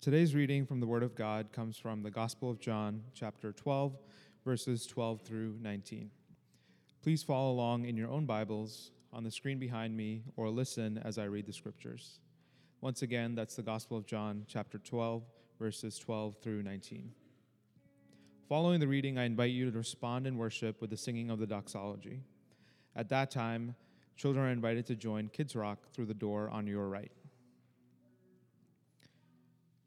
Today's reading from the Word of God comes from the Gospel of John, chapter 12, verses 12 through 19. Please follow along in your own Bibles on the screen behind me or listen as I read the scriptures. Once again, that's the Gospel of John, chapter 12, verses 12 through 19. Following the reading, I invite you to respond in worship with the singing of the doxology. At that time, children are invited to join Kids Rock through the door on your right.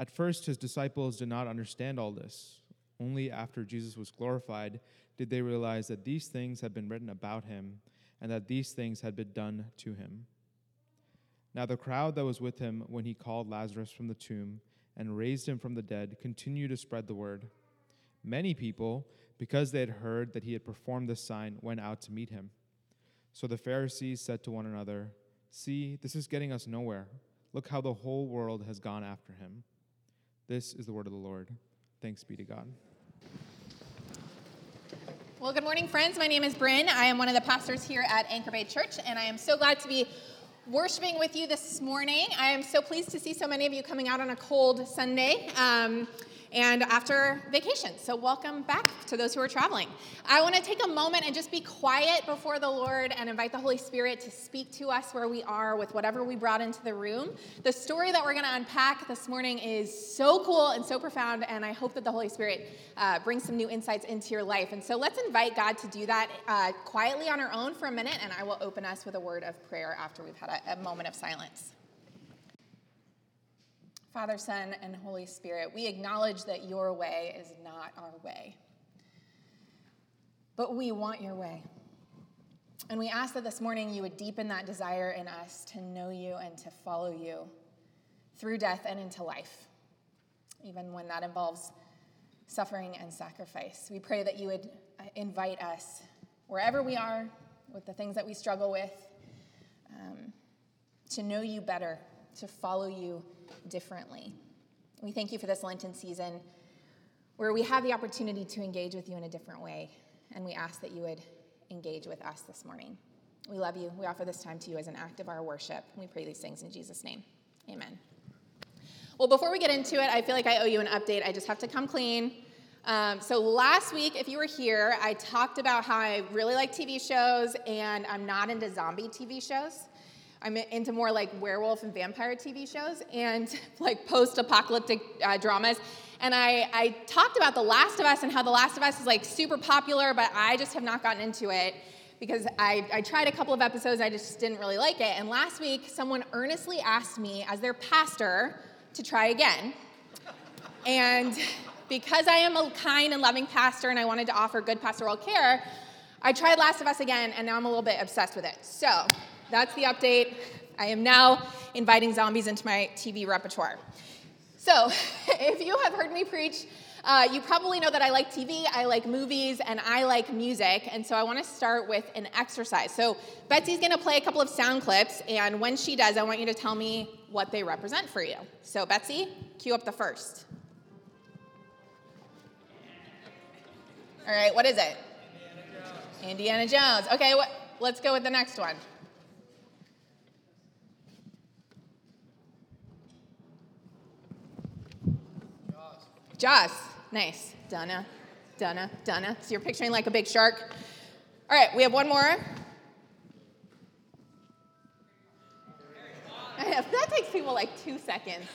At first, his disciples did not understand all this. Only after Jesus was glorified did they realize that these things had been written about him and that these things had been done to him. Now, the crowd that was with him when he called Lazarus from the tomb and raised him from the dead continued to spread the word. Many people, because they had heard that he had performed this sign, went out to meet him. So the Pharisees said to one another, See, this is getting us nowhere. Look how the whole world has gone after him. This is the word of the Lord. Thanks be to God. Well, good morning, friends. My name is Bryn. I am one of the pastors here at Anchor Bay Church, and I am so glad to be worshiping with you this morning. I am so pleased to see so many of you coming out on a cold Sunday. Um, and after vacation. So, welcome back to those who are traveling. I want to take a moment and just be quiet before the Lord and invite the Holy Spirit to speak to us where we are with whatever we brought into the room. The story that we're going to unpack this morning is so cool and so profound, and I hope that the Holy Spirit uh, brings some new insights into your life. And so, let's invite God to do that uh, quietly on our own for a minute, and I will open us with a word of prayer after we've had a, a moment of silence. Father, Son, and Holy Spirit, we acknowledge that your way is not our way. But we want your way. And we ask that this morning you would deepen that desire in us to know you and to follow you through death and into life, even when that involves suffering and sacrifice. We pray that you would uh, invite us wherever we are with the things that we struggle with um, to know you better, to follow you differently. We thank you for this Lenten season where we have the opportunity to engage with you in a different way, and we ask that you would engage with us this morning. We love you. We offer this time to you as an act of our worship. We pray these things in Jesus' name. Amen. Well, before we get into it, I feel like I owe you an update. I just have to come clean. Um, so, last week, if you were here, I talked about how I really like TV shows and I'm not into zombie TV shows. I'm into more like werewolf and vampire TV shows and like post apocalyptic uh, dramas. And I, I talked about The Last of Us and how The Last of Us is like super popular, but I just have not gotten into it because I, I tried a couple of episodes, I just didn't really like it. And last week, someone earnestly asked me, as their pastor, to try again. And because I am a kind and loving pastor and I wanted to offer good pastoral care, I tried Last of Us again, and now I'm a little bit obsessed with it. So, that's the update. I am now inviting zombies into my TV repertoire. So, if you have heard me preach, uh, you probably know that I like TV, I like movies, and I like music. And so I want to start with an exercise. So Betsy's going to play a couple of sound clips, and when she does, I want you to tell me what they represent for you. So Betsy, cue up the first. All right, what is it? Indiana Jones. Indiana Jones. Okay, what, let's go with the next one. Jaws. Nice. Donna. Donna. Donna. So you're picturing like a big shark. All right, we have one more. that takes people like two seconds.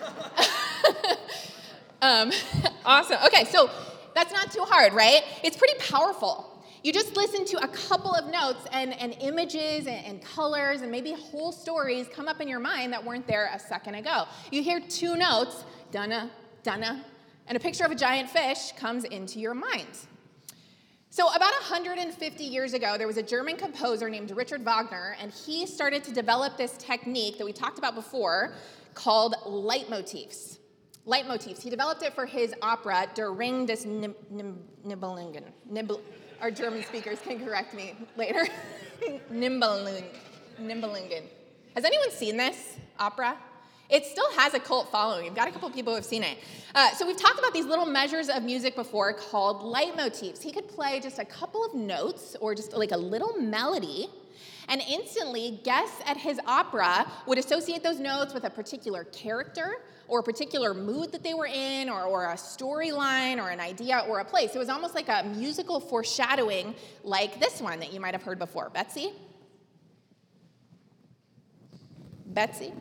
um, awesome. Okay, so that's not too hard, right? It's pretty powerful. You just listen to a couple of notes, and, and images and, and colors and maybe whole stories come up in your mind that weren't there a second ago. You hear two notes, dunna, dunna, and a picture of a giant fish comes into your mind. So, about 150 years ago, there was a German composer named Richard Wagner, and he started to develop this technique that we talked about before called leitmotifs. leitmotifs. He developed it for his opera, Der Ring des Nibelungen. Nibel- our German speakers can correct me later. Nibelungen. Nibelungen. Has anyone seen this opera? It still has a cult following. We've got a couple of people who have seen it. Uh, so we've talked about these little measures of music before called leitmotifs. He could play just a couple of notes or just like a little melody, and instantly guests at his opera would associate those notes with a particular character or a particular mood that they were in or, or a storyline or an idea or a place. It was almost like a musical foreshadowing like this one that you might have heard before. Betsy? Betsy?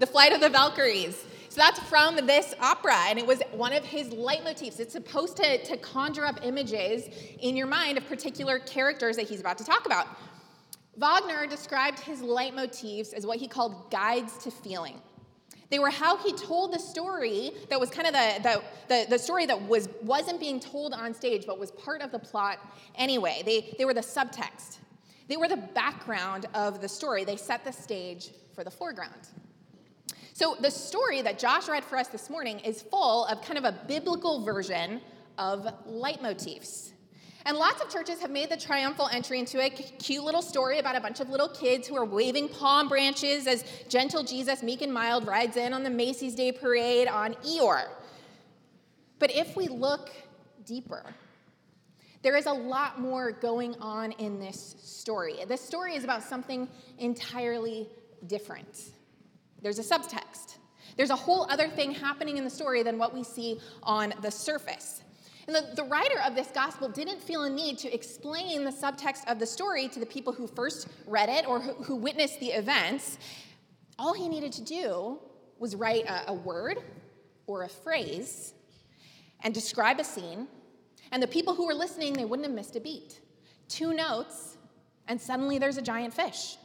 The Flight of the Valkyries. So that's from this opera, and it was one of his leitmotifs. It's supposed to, to conjure up images in your mind of particular characters that he's about to talk about. Wagner described his leitmotifs as what he called guides to feeling. They were how he told the story that was kind of the, the, the, the, story that was, wasn't being told on stage, but was part of the plot anyway. They, they were the subtext, they were the background of the story. They set the stage for the foreground. So, the story that Josh read for us this morning is full of kind of a biblical version of leitmotifs. And lots of churches have made the triumphal entry into a cute little story about a bunch of little kids who are waving palm branches as gentle Jesus, meek and mild, rides in on the Macy's Day Parade on Eeyore. But if we look deeper, there is a lot more going on in this story. This story is about something entirely different. There's a subtext. There's a whole other thing happening in the story than what we see on the surface. And the, the writer of this gospel didn't feel a need to explain the subtext of the story to the people who first read it or who, who witnessed the events. All he needed to do was write a, a word or a phrase and describe a scene, and the people who were listening, they wouldn't have missed a beat. Two notes, and suddenly there's a giant fish.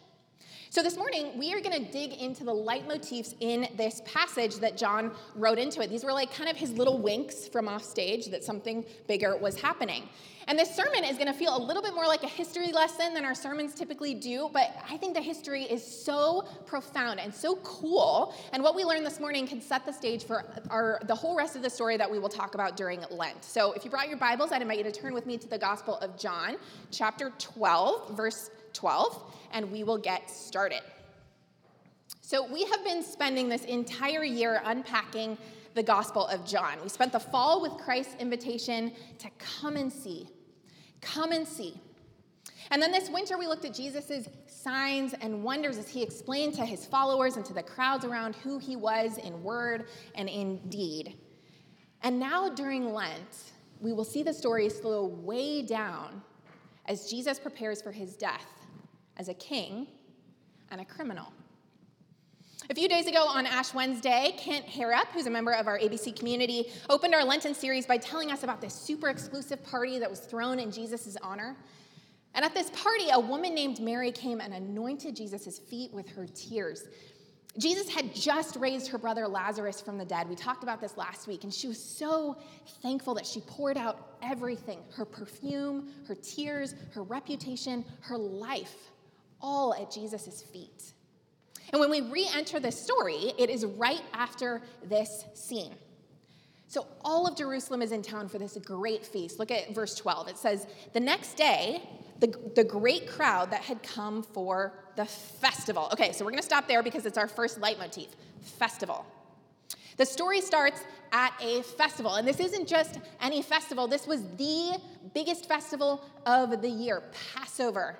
So, this morning, we are going to dig into the leitmotifs in this passage that John wrote into it. These were like kind of his little winks from off stage that something bigger was happening. And this sermon is going to feel a little bit more like a history lesson than our sermons typically do, but I think the history is so profound and so cool. And what we learned this morning can set the stage for our, the whole rest of the story that we will talk about during Lent. So if you brought your Bibles, I'd invite you to turn with me to the Gospel of John, chapter 12, verse 12 and we will get started. So, we have been spending this entire year unpacking the Gospel of John. We spent the fall with Christ's invitation to come and see. Come and see. And then this winter, we looked at Jesus' signs and wonders as he explained to his followers and to the crowds around who he was in word and in deed. And now during Lent, we will see the story slow way down as Jesus prepares for his death as a king and a criminal. A few days ago on Ash Wednesday, Kent Harrop, who's a member of our ABC community, opened our Lenten series by telling us about this super exclusive party that was thrown in Jesus' honor. And at this party, a woman named Mary came and anointed Jesus' feet with her tears. Jesus had just raised her brother Lazarus from the dead. We talked about this last week, and she was so thankful that she poured out everything her perfume, her tears, her reputation, her life all at Jesus' feet. And when we re enter this story, it is right after this scene. So all of Jerusalem is in town for this great feast. Look at verse 12. It says, The next day, the, the great crowd that had come for the festival. Okay, so we're going to stop there because it's our first leitmotif festival. The story starts at a festival, and this isn't just any festival, this was the biggest festival of the year Passover.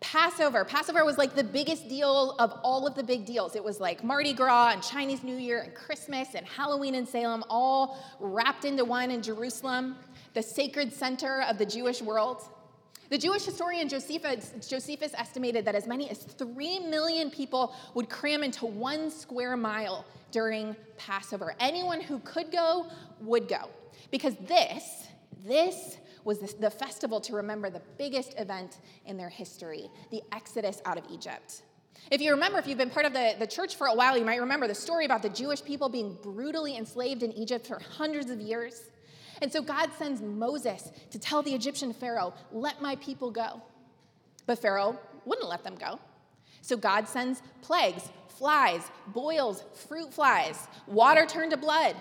Passover. Passover was like the biggest deal of all of the big deals. It was like Mardi Gras and Chinese New Year and Christmas and Halloween in Salem, all wrapped into one in Jerusalem, the sacred center of the Jewish world. The Jewish historian Josephus, Josephus estimated that as many as 3 million people would cram into one square mile during Passover. Anyone who could go would go. Because this, this was the festival to remember the biggest event in their history the Exodus out of Egypt. If you remember, if you've been part of the, the church for a while, you might remember the story about the Jewish people being brutally enslaved in Egypt for hundreds of years. And so God sends Moses to tell the Egyptian Pharaoh, Let my people go. But Pharaoh wouldn't let them go. So God sends plagues, flies, boils, fruit flies, water turned to blood.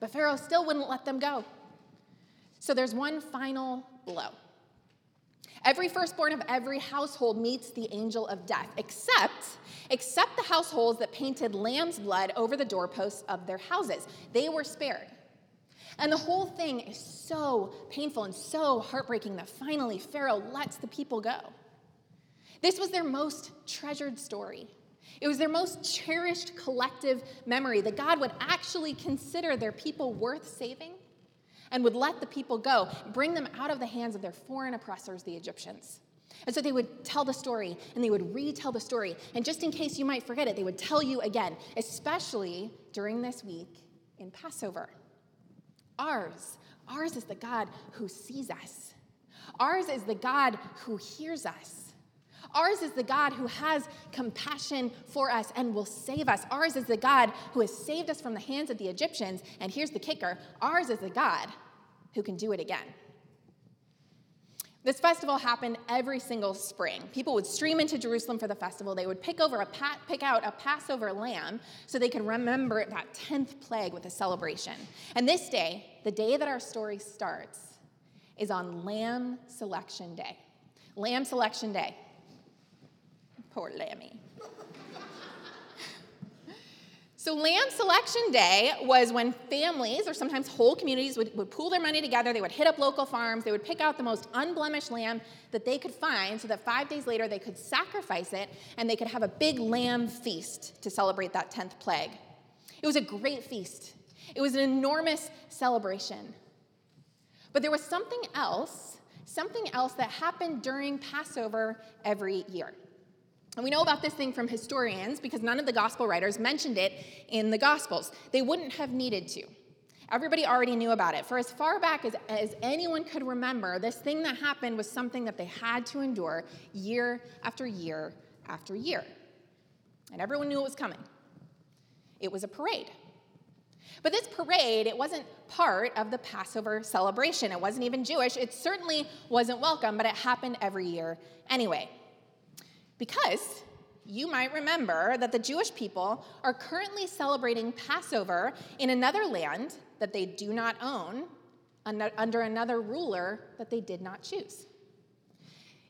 But Pharaoh still wouldn't let them go. So there's one final blow. Every firstborn of every household meets the angel of death, except except the households that painted lamb's blood over the doorposts of their houses. They were spared. And the whole thing is so painful and so heartbreaking that finally Pharaoh lets the people go. This was their most treasured story. It was their most cherished collective memory that God would actually consider their people worth saving and would let the people go, bring them out of the hands of their foreign oppressors, the Egyptians. And so they would tell the story and they would retell the story. And just in case you might forget it, they would tell you again, especially during this week in Passover. Ours, ours is the God who sees us. Ours is the God who hears us. Ours is the God who has compassion for us and will save us. Ours is the God who has saved us from the hands of the Egyptians. And here's the kicker ours is the God who can do it again. This festival happened every single spring. People would stream into Jerusalem for the festival. They would pick, over a pick out a Passover lamb so they could remember that 10th plague with a celebration. And this day, the day that our story starts, is on Lamb Selection Day. Lamb Selection Day. Poor Lammy. So, Lamb Selection Day was when families, or sometimes whole communities, would, would pool their money together. They would hit up local farms. They would pick out the most unblemished lamb that they could find so that five days later they could sacrifice it and they could have a big lamb feast to celebrate that 10th plague. It was a great feast, it was an enormous celebration. But there was something else, something else that happened during Passover every year. And we know about this thing from historians because none of the gospel writers mentioned it in the gospels. They wouldn't have needed to. Everybody already knew about it. For as far back as, as anyone could remember, this thing that happened was something that they had to endure year after year after year. And everyone knew it was coming. It was a parade. But this parade, it wasn't part of the Passover celebration. It wasn't even Jewish. It certainly wasn't welcome, but it happened every year anyway. Because you might remember that the Jewish people are currently celebrating Passover in another land that they do not own under another ruler that they did not choose.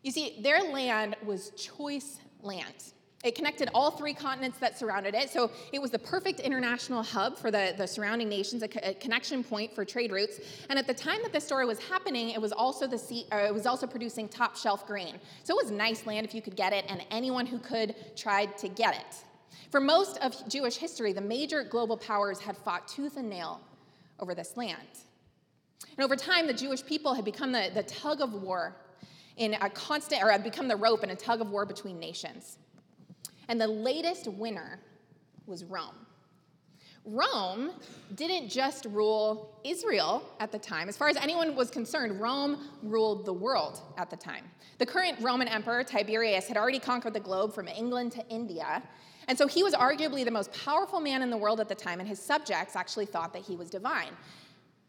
You see, their land was choice land. It connected all three continents that surrounded it, so it was the perfect international hub for the, the surrounding nations, a, a connection point for trade routes. And at the time that this story was happening, it was also the sea, uh, it was also producing top shelf grain. So it was nice land if you could get it, and anyone who could tried to get it. For most of Jewish history, the major global powers had fought tooth and nail over this land. And over time, the Jewish people had become the, the tug of war in a constant, or had become the rope in a tug of war between nations. And the latest winner was Rome. Rome didn't just rule Israel at the time. As far as anyone was concerned, Rome ruled the world at the time. The current Roman emperor, Tiberius, had already conquered the globe from England to India. And so he was arguably the most powerful man in the world at the time, and his subjects actually thought that he was divine.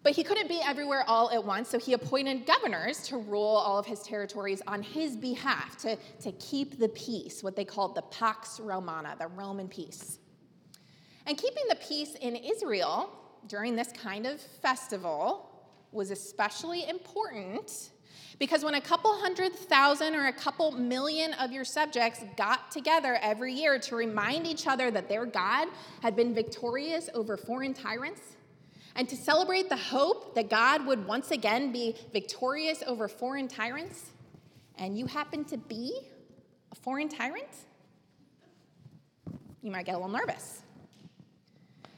But he couldn't be everywhere all at once, so he appointed governors to rule all of his territories on his behalf to, to keep the peace, what they called the Pax Romana, the Roman peace. And keeping the peace in Israel during this kind of festival was especially important because when a couple hundred thousand or a couple million of your subjects got together every year to remind each other that their God had been victorious over foreign tyrants, and to celebrate the hope that God would once again be victorious over foreign tyrants, and you happen to be a foreign tyrant, you might get a little nervous.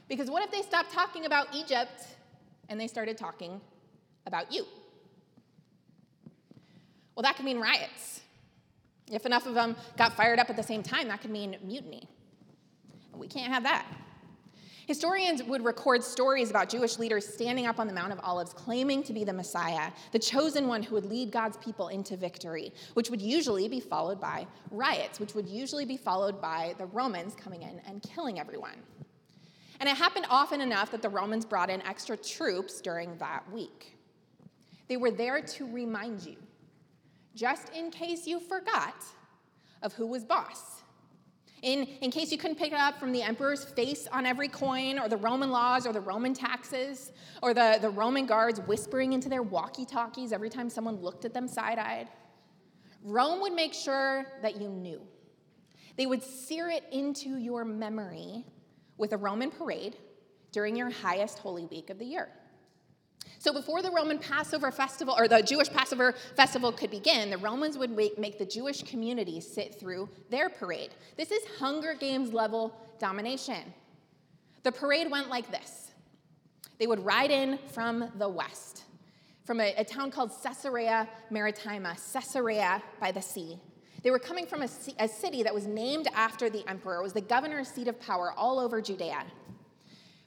Because what if they stopped talking about Egypt and they started talking about you? Well, that could mean riots. If enough of them got fired up at the same time, that could mean mutiny. We can't have that. Historians would record stories about Jewish leaders standing up on the Mount of Olives claiming to be the Messiah, the chosen one who would lead God's people into victory, which would usually be followed by riots, which would usually be followed by the Romans coming in and killing everyone. And it happened often enough that the Romans brought in extra troops during that week. They were there to remind you, just in case you forgot, of who was boss. In, in case you couldn't pick it up from the emperor's face on every coin, or the Roman laws, or the Roman taxes, or the, the Roman guards whispering into their walkie talkies every time someone looked at them side eyed, Rome would make sure that you knew. They would sear it into your memory with a Roman parade during your highest holy week of the year. So before the Roman Passover festival or the Jewish Passover festival could begin, the Romans would make the Jewish community sit through their parade. This is Hunger Games level domination. The parade went like this. They would ride in from the west, from a, a town called Caesarea Maritima, Caesarea by the sea. They were coming from a, a city that was named after the emperor. It was the governor's seat of power all over Judea.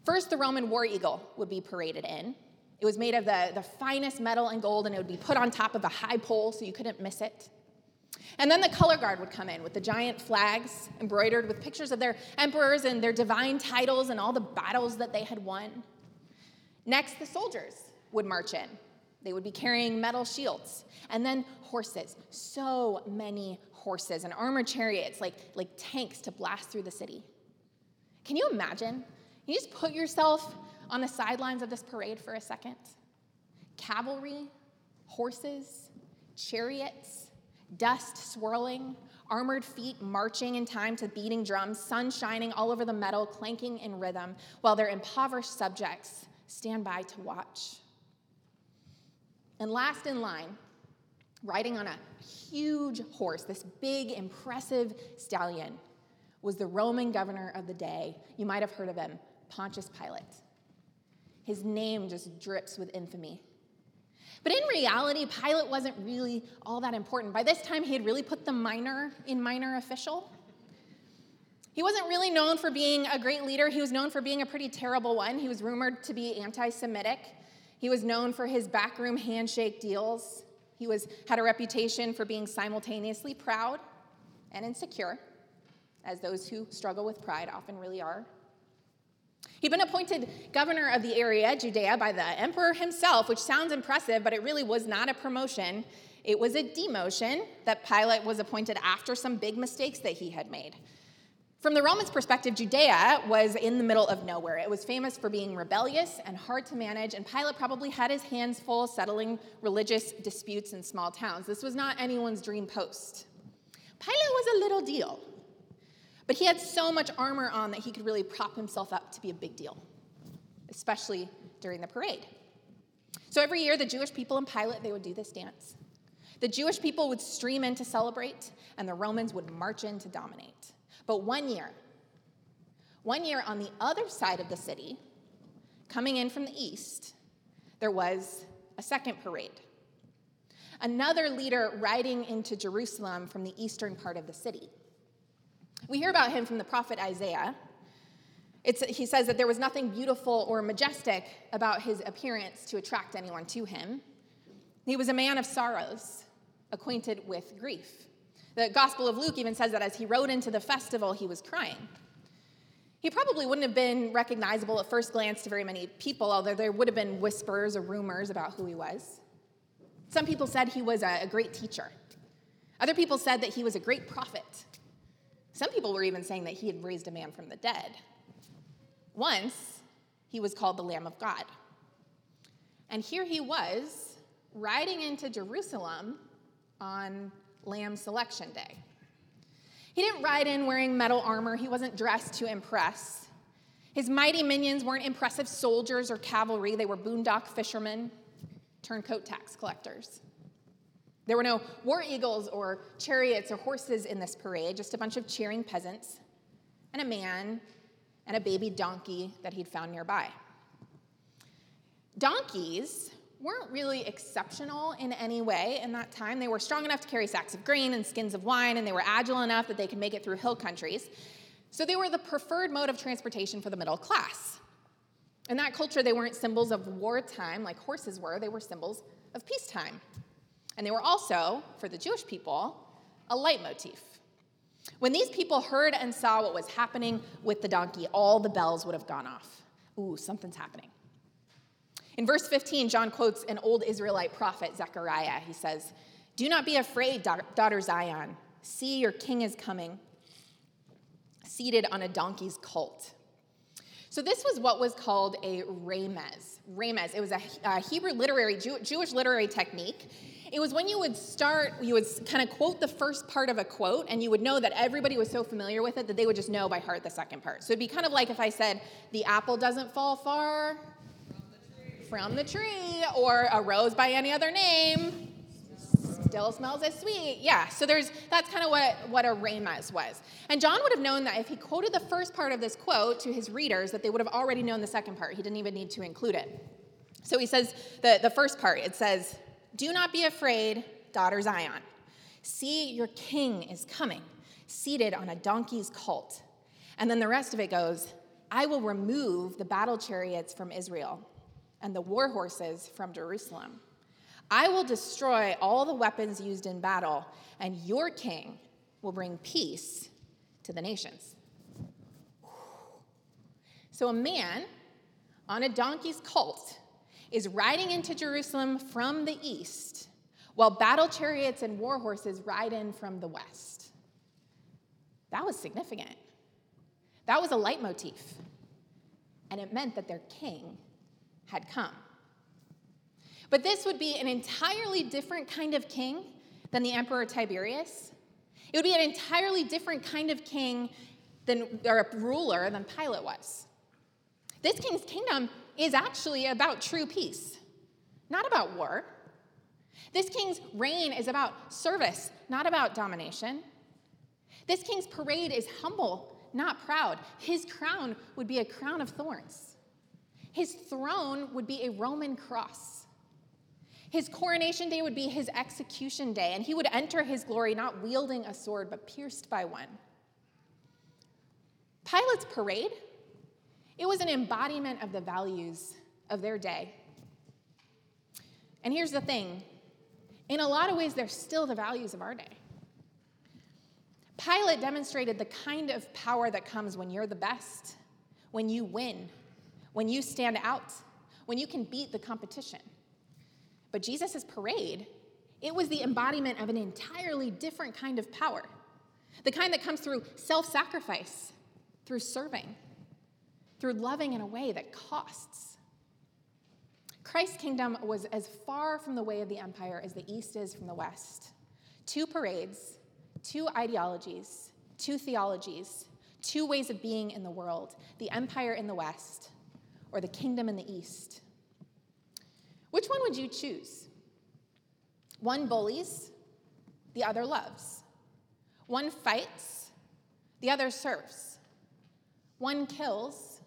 First, the Roman war eagle would be paraded in. It was made of the, the finest metal and gold, and it would be put on top of a high pole so you couldn't miss it. And then the color guard would come in with the giant flags embroidered with pictures of their emperors and their divine titles and all the battles that they had won. Next, the soldiers would march in. They would be carrying metal shields. And then horses, so many horses and armored chariots like, like tanks to blast through the city. Can you imagine? You just put yourself on the sidelines of this parade for a second? Cavalry, horses, chariots, dust swirling, armored feet marching in time to beating drums, sun shining all over the metal, clanking in rhythm, while their impoverished subjects stand by to watch. And last in line, riding on a huge horse, this big, impressive stallion, was the Roman governor of the day. You might have heard of him, Pontius Pilate. His name just drips with infamy. But in reality, Pilate wasn't really all that important. By this time, he had really put the minor in minor official. He wasn't really known for being a great leader. He was known for being a pretty terrible one. He was rumored to be anti Semitic. He was known for his backroom handshake deals. He was, had a reputation for being simultaneously proud and insecure, as those who struggle with pride often really are. He'd been appointed governor of the area, Judea, by the emperor himself, which sounds impressive, but it really was not a promotion. It was a demotion that Pilate was appointed after some big mistakes that he had made. From the Romans' perspective, Judea was in the middle of nowhere. It was famous for being rebellious and hard to manage, and Pilate probably had his hands full settling religious disputes in small towns. This was not anyone's dream post. Pilate was a little deal. But he had so much armor on that he could really prop himself up to be a big deal, especially during the parade. So every year, the Jewish people in Pilate, they would do this dance. The Jewish people would stream in to celebrate, and the Romans would march in to dominate. But one year, one year on the other side of the city, coming in from the east, there was a second parade. Another leader riding into Jerusalem from the eastern part of the city. We hear about him from the prophet Isaiah. It's, he says that there was nothing beautiful or majestic about his appearance to attract anyone to him. He was a man of sorrows, acquainted with grief. The Gospel of Luke even says that as he rode into the festival, he was crying. He probably wouldn't have been recognizable at first glance to very many people, although there would have been whispers or rumors about who he was. Some people said he was a, a great teacher. Other people said that he was a great prophet. Some people were even saying that he had raised a man from the dead. Once, he was called the Lamb of God. And here he was riding into Jerusalem on Lamb Selection Day. He didn't ride in wearing metal armor, he wasn't dressed to impress. His mighty minions weren't impressive soldiers or cavalry, they were boondock fishermen, turncoat tax collectors. There were no war eagles or chariots or horses in this parade, just a bunch of cheering peasants and a man and a baby donkey that he'd found nearby. Donkeys weren't really exceptional in any way in that time. They were strong enough to carry sacks of grain and skins of wine, and they were agile enough that they could make it through hill countries. So they were the preferred mode of transportation for the middle class. In that culture, they weren't symbols of wartime like horses were, they were symbols of peacetime. And they were also, for the Jewish people, a leitmotif. When these people heard and saw what was happening with the donkey, all the bells would have gone off. Ooh, something's happening. In verse 15, John quotes an old Israelite prophet, Zechariah. He says, Do not be afraid, daughter Zion. See, your king is coming, seated on a donkey's colt. So, this was what was called a remez. Remez. It was a, a Hebrew literary, Jew, Jewish literary technique. It was when you would start, you would kind of quote the first part of a quote, and you would know that everybody was so familiar with it that they would just know by heart the second part. So, it'd be kind of like if I said, The apple doesn't fall far from the tree, or a rose by any other name still smells as sweet. Yeah, so there's that's kind of what, what a remez was. And John would have known that if he quoted the first part of this quote to his readers, that they would have already known the second part. He didn't even need to include it. So he says the, the first part, it says, Do not be afraid, daughter Zion. See, your king is coming, seated on a donkey's colt. And then the rest of it goes, I will remove the battle chariots from Israel and the war horses from Jerusalem. I will destroy all the weapons used in battle, and your king will bring peace to the nations. So, a man on a donkey's colt is riding into Jerusalem from the east, while battle chariots and war horses ride in from the west. That was significant. That was a leitmotif. And it meant that their king had come. But this would be an entirely different kind of king than the Emperor Tiberius. It would be an entirely different kind of king than, or a ruler than Pilate was. This king's kingdom is actually about true peace, not about war. This king's reign is about service, not about domination. This king's parade is humble, not proud. His crown would be a crown of thorns. His throne would be a Roman cross. His coronation day would be his execution day, and he would enter his glory not wielding a sword, but pierced by one. Pilate's parade, it was an embodiment of the values of their day. And here's the thing in a lot of ways, they're still the values of our day. Pilate demonstrated the kind of power that comes when you're the best, when you win, when you stand out, when you can beat the competition. But Jesus' parade, it was the embodiment of an entirely different kind of power. The kind that comes through self sacrifice, through serving, through loving in a way that costs. Christ's kingdom was as far from the way of the empire as the East is from the West. Two parades, two ideologies, two theologies, two ways of being in the world the empire in the West or the kingdom in the East. Which one would you choose? One bullies, the other loves. One fights, the other serves. One kills,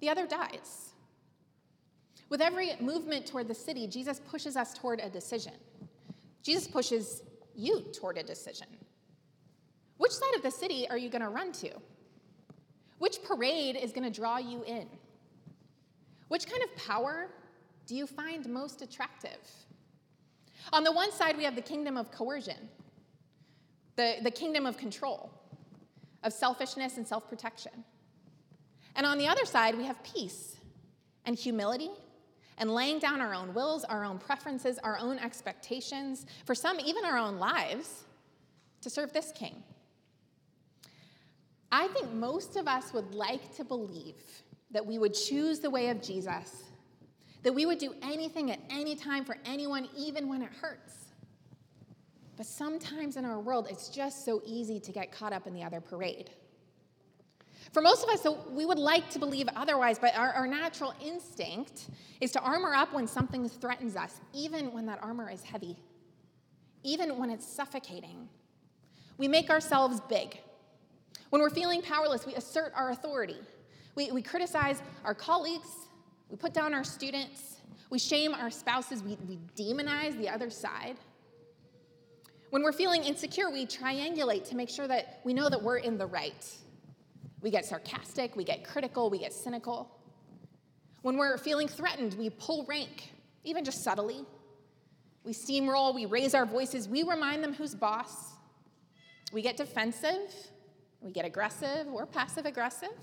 the other dies. With every movement toward the city, Jesus pushes us toward a decision. Jesus pushes you toward a decision. Which side of the city are you going to run to? Which parade is going to draw you in? Which kind of power do you find most attractive? On the one side, we have the kingdom of coercion, the, the kingdom of control, of selfishness and self protection. And on the other side, we have peace and humility and laying down our own wills, our own preferences, our own expectations, for some, even our own lives, to serve this king. I think most of us would like to believe that we would choose the way of Jesus that we would do anything at any time for anyone, even when it hurts. But sometimes in our world, it's just so easy to get caught up in the other parade. For most of us, we would like to believe otherwise, but our, our natural instinct is to armor up when something threatens us, even when that armor is heavy, even when it's suffocating. We make ourselves big. When we're feeling powerless, we assert our authority. We, we criticize our colleagues we put down our students. We shame our spouses. We, we demonize the other side. When we're feeling insecure, we triangulate to make sure that we know that we're in the right. We get sarcastic, we get critical, we get cynical. When we're feeling threatened, we pull rank, even just subtly. We steamroll, we raise our voices, we remind them who's boss. We get defensive, we get aggressive or passive aggressive.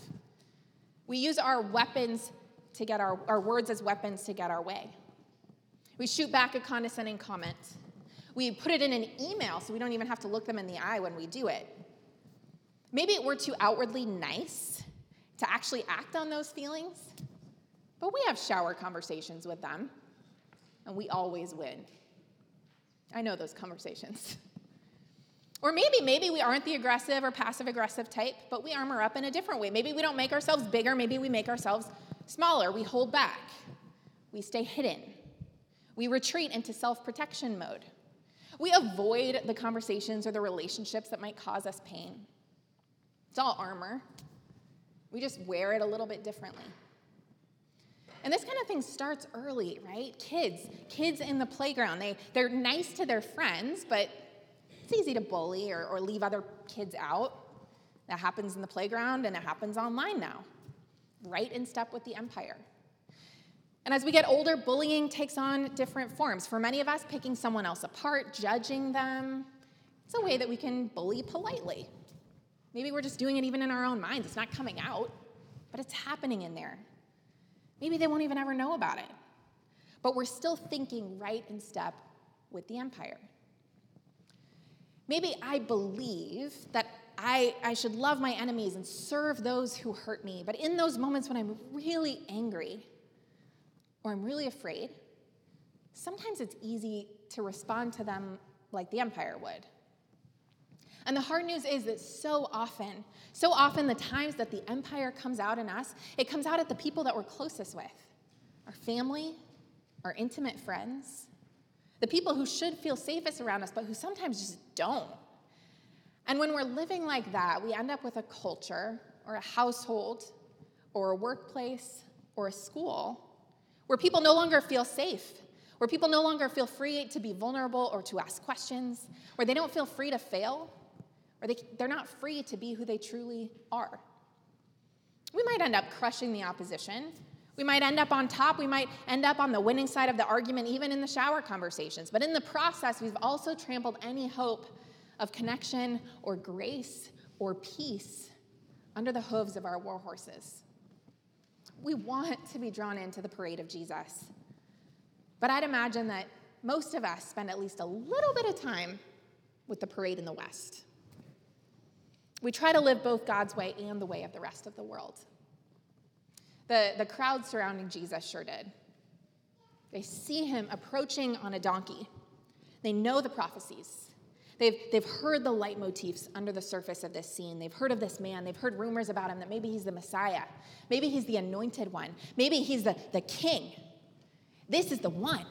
We use our weapons to get our, our words as weapons to get our way. We shoot back a condescending comment. We put it in an email so we don't even have to look them in the eye when we do it. Maybe we're too outwardly nice to actually act on those feelings, but we have shower conversations with them, and we always win. I know those conversations. Or maybe, maybe we aren't the aggressive or passive aggressive type, but we armor up in a different way. Maybe we don't make ourselves bigger, maybe we make ourselves smaller. We hold back, we stay hidden, we retreat into self protection mode. We avoid the conversations or the relationships that might cause us pain. It's all armor. We just wear it a little bit differently. And this kind of thing starts early, right? Kids, kids in the playground, they, they're nice to their friends, but it's easy to bully or, or leave other kids out. That happens in the playground and it happens online now, right in step with the empire. And as we get older, bullying takes on different forms. For many of us, picking someone else apart, judging them, it's a way that we can bully politely. Maybe we're just doing it even in our own minds. It's not coming out, but it's happening in there. Maybe they won't even ever know about it. But we're still thinking right in step with the empire. Maybe I believe that I, I should love my enemies and serve those who hurt me. But in those moments when I'm really angry or I'm really afraid, sometimes it's easy to respond to them like the empire would. And the hard news is that so often, so often, the times that the empire comes out in us, it comes out at the people that we're closest with our family, our intimate friends, the people who should feel safest around us, but who sometimes just don't. And when we're living like that, we end up with a culture or a household or a workplace or a school where people no longer feel safe, where people no longer feel free to be vulnerable or to ask questions, where they don't feel free to fail, or they, they're not free to be who they truly are. We might end up crushing the opposition. We might end up on top. We might end up on the winning side of the argument, even in the shower conversations. But in the process, we've also trampled any hope of connection or grace or peace under the hooves of our war horses. We want to be drawn into the parade of Jesus. But I'd imagine that most of us spend at least a little bit of time with the parade in the West. We try to live both God's way and the way of the rest of the world. The, the crowd surrounding Jesus sure did. They see him approaching on a donkey. They know the prophecies. They've, they've heard the leitmotifs under the surface of this scene. They've heard of this man. They've heard rumors about him that maybe he's the Messiah. Maybe he's the anointed one. Maybe he's the, the king. This is the one.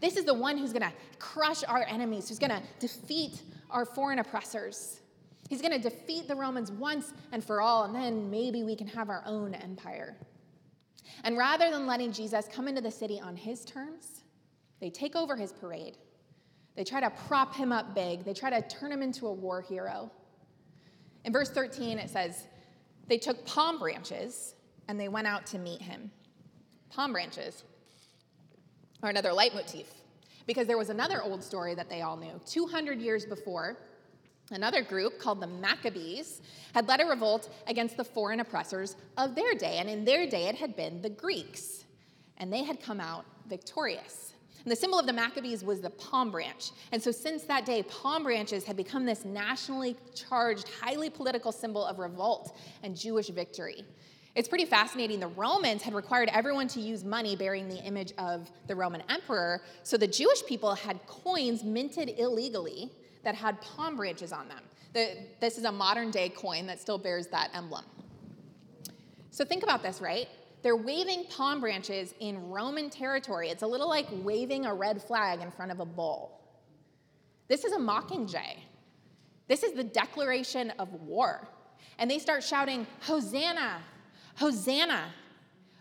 This is the one who's going to crush our enemies, who's going to defeat our foreign oppressors. He's going to defeat the Romans once and for all, and then maybe we can have our own empire. And rather than letting Jesus come into the city on his terms, they take over his parade. They try to prop him up big, they try to turn him into a war hero. In verse 13, it says, They took palm branches and they went out to meet him. Palm branches are another leitmotif because there was another old story that they all knew. 200 years before, Another group called the Maccabees had led a revolt against the foreign oppressors of their day, and in their day it had been the Greeks, and they had come out victorious. And the symbol of the Maccabees was the palm branch. And so, since that day, palm branches had become this nationally charged, highly political symbol of revolt and Jewish victory. It's pretty fascinating. The Romans had required everyone to use money bearing the image of the Roman emperor, so the Jewish people had coins minted illegally that had palm branches on them. The, this is a modern day coin that still bears that emblem. So think about this, right? They're waving palm branches in Roman territory. It's a little like waving a red flag in front of a bull. This is a mockingjay. This is the declaration of war. And they start shouting, Hosanna, Hosanna.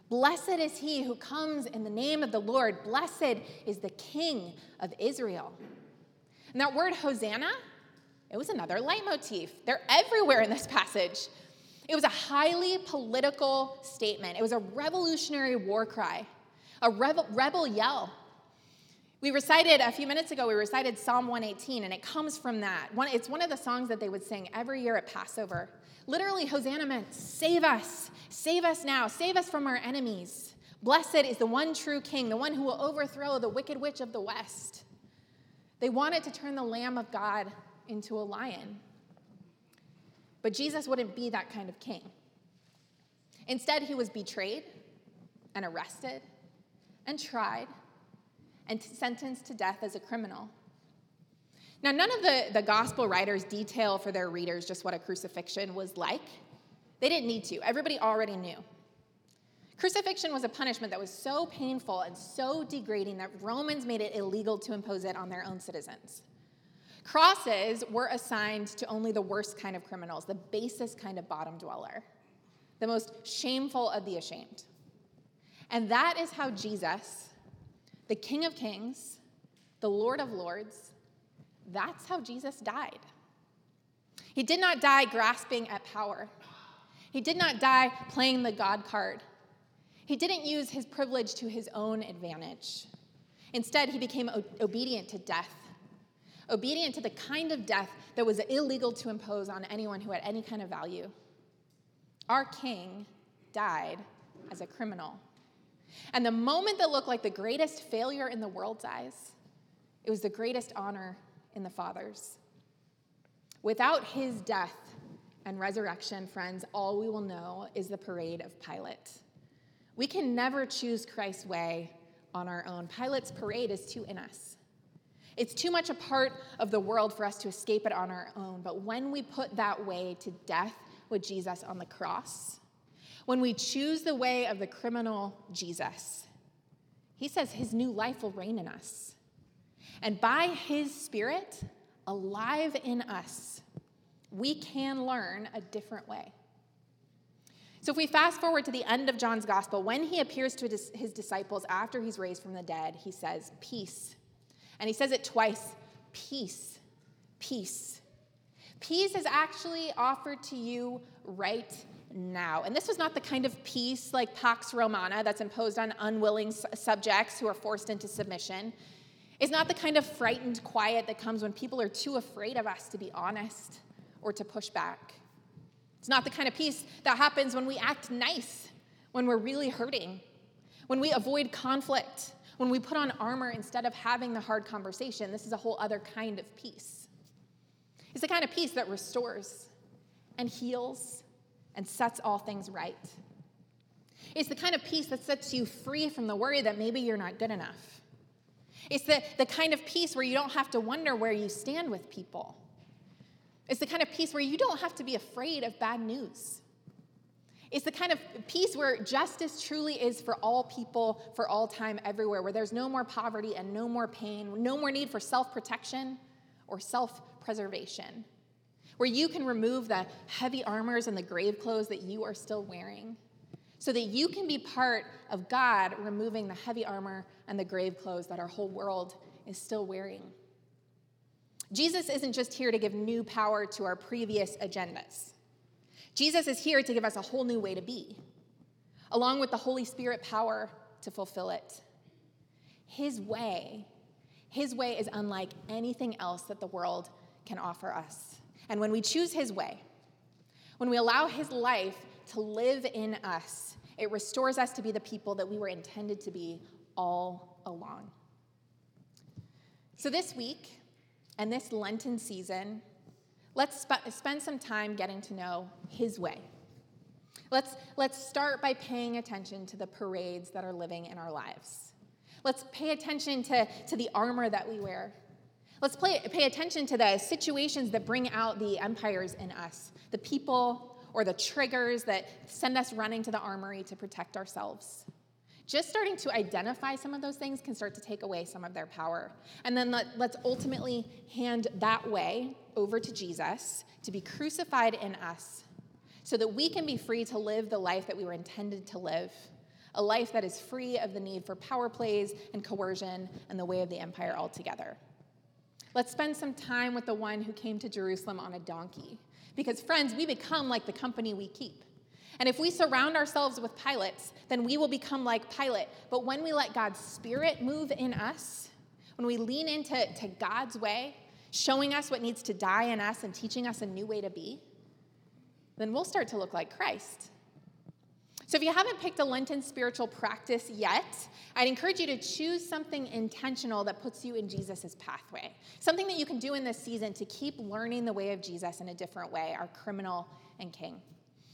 Blessed is he who comes in the name of the Lord. Blessed is the King of Israel. And that word Hosanna, it was another leitmotif. They're everywhere in this passage. It was a highly political statement, it was a revolutionary war cry, a rebel, rebel yell. We recited a few minutes ago, we recited Psalm 118, and it comes from that. One, it's one of the songs that they would sing every year at Passover. Literally, Hosanna meant save us, save us now, save us from our enemies. Blessed is the one true king, the one who will overthrow the wicked witch of the west. They wanted to turn the Lamb of God into a lion. But Jesus wouldn't be that kind of king. Instead, he was betrayed and arrested and tried and sentenced to death as a criminal. Now, none of the, the gospel writers detail for their readers just what a crucifixion was like. They didn't need to, everybody already knew. Crucifixion was a punishment that was so painful and so degrading that Romans made it illegal to impose it on their own citizens. Crosses were assigned to only the worst kind of criminals, the basest kind of bottom dweller, the most shameful of the ashamed. And that is how Jesus, the King of Kings, the Lord of Lords, that's how Jesus died. He did not die grasping at power. He did not die playing the God card. He didn't use his privilege to his own advantage. Instead, he became obedient to death, obedient to the kind of death that was illegal to impose on anyone who had any kind of value. Our king died as a criminal. And the moment that looked like the greatest failure in the world's eyes, it was the greatest honor in the Father's. Without his death and resurrection, friends, all we will know is the parade of Pilate. We can never choose Christ's way on our own. Pilate's parade is too in us. It's too much a part of the world for us to escape it on our own. But when we put that way to death with Jesus on the cross, when we choose the way of the criminal Jesus, he says his new life will reign in us. And by his spirit, alive in us, we can learn a different way. So, if we fast forward to the end of John's gospel, when he appears to his disciples after he's raised from the dead, he says, Peace. And he says it twice peace, peace. Peace is actually offered to you right now. And this was not the kind of peace like Pax Romana that's imposed on unwilling subjects who are forced into submission. It's not the kind of frightened quiet that comes when people are too afraid of us to be honest or to push back. It's not the kind of peace that happens when we act nice, when we're really hurting, when we avoid conflict, when we put on armor instead of having the hard conversation. This is a whole other kind of peace. It's the kind of peace that restores and heals and sets all things right. It's the kind of peace that sets you free from the worry that maybe you're not good enough. It's the, the kind of peace where you don't have to wonder where you stand with people. It's the kind of peace where you don't have to be afraid of bad news. It's the kind of peace where justice truly is for all people, for all time, everywhere, where there's no more poverty and no more pain, no more need for self protection or self preservation, where you can remove the heavy armors and the grave clothes that you are still wearing, so that you can be part of God removing the heavy armor and the grave clothes that our whole world is still wearing. Jesus isn't just here to give new power to our previous agendas. Jesus is here to give us a whole new way to be, along with the Holy Spirit power to fulfill it. His way, his way is unlike anything else that the world can offer us. And when we choose his way, when we allow his life to live in us, it restores us to be the people that we were intended to be all along. So this week, and this Lenten season, let's sp- spend some time getting to know His way. Let's, let's start by paying attention to the parades that are living in our lives. Let's pay attention to, to the armor that we wear. Let's play, pay attention to the situations that bring out the empires in us, the people or the triggers that send us running to the armory to protect ourselves. Just starting to identify some of those things can start to take away some of their power. And then let, us ultimately hand that way over to Jesus to be crucified in us so that we can be free to live the life that we were intended to live a life that is free of the need for power plays and coercion and the way of the empire altogether. Let's spend some time with the one who came to Jerusalem on a donkey. Because, friends, we become like the company we keep. And if we surround ourselves with Pilates, then we will become like Pilate. But when we let God's Spirit move in us, when we lean into to God's way, showing us what needs to die in us and teaching us a new way to be, then we'll start to look like Christ. So, if you haven't picked a Lenten spiritual practice yet, I'd encourage you to choose something intentional that puts you in Jesus' pathway. Something that you can do in this season to keep learning the way of Jesus in a different way, our criminal and king.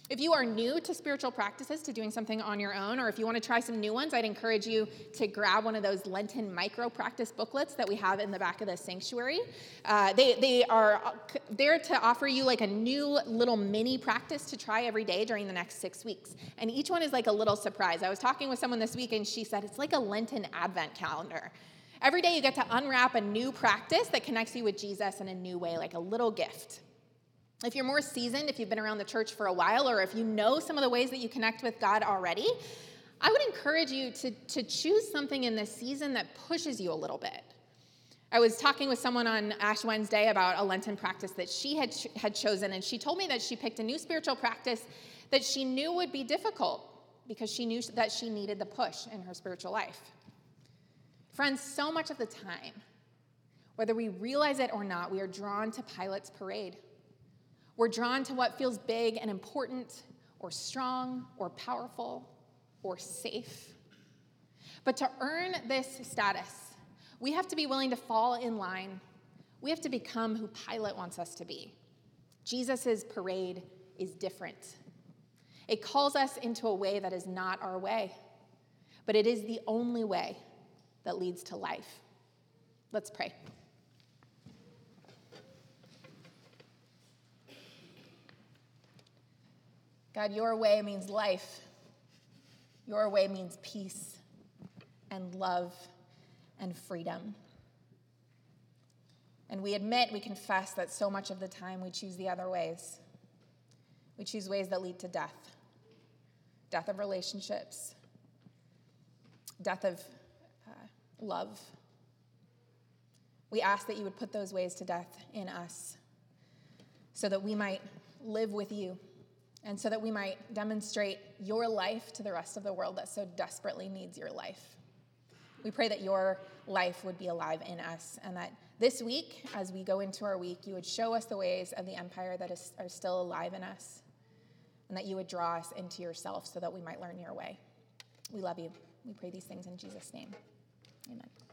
If you are new to spiritual practices, to doing something on your own, or if you want to try some new ones, I'd encourage you to grab one of those Lenten micro practice booklets that we have in the back of the sanctuary. Uh, they, they are there to offer you like a new little mini practice to try every day during the next six weeks. And each one is like a little surprise. I was talking with someone this week and she said it's like a Lenten advent calendar. Every day you get to unwrap a new practice that connects you with Jesus in a new way, like a little gift. If you're more seasoned, if you've been around the church for a while, or if you know some of the ways that you connect with God already, I would encourage you to, to choose something in this season that pushes you a little bit. I was talking with someone on Ash Wednesday about a Lenten practice that she had, had chosen, and she told me that she picked a new spiritual practice that she knew would be difficult because she knew that she needed the push in her spiritual life. Friends, so much of the time, whether we realize it or not, we are drawn to Pilate's parade. We're drawn to what feels big and important, or strong, or powerful, or safe. But to earn this status, we have to be willing to fall in line. We have to become who Pilate wants us to be. Jesus' parade is different. It calls us into a way that is not our way, but it is the only way that leads to life. Let's pray. God, your way means life. Your way means peace and love and freedom. And we admit, we confess that so much of the time we choose the other ways. We choose ways that lead to death death of relationships, death of uh, love. We ask that you would put those ways to death in us so that we might live with you and so that we might demonstrate your life to the rest of the world that so desperately needs your life. We pray that your life would be alive in us, and that this week, as we go into our week, you would show us the ways of the empire that is, are still alive in us, and that you would draw us into yourself so that we might learn your way. We love you. We pray these things in Jesus' name. Amen.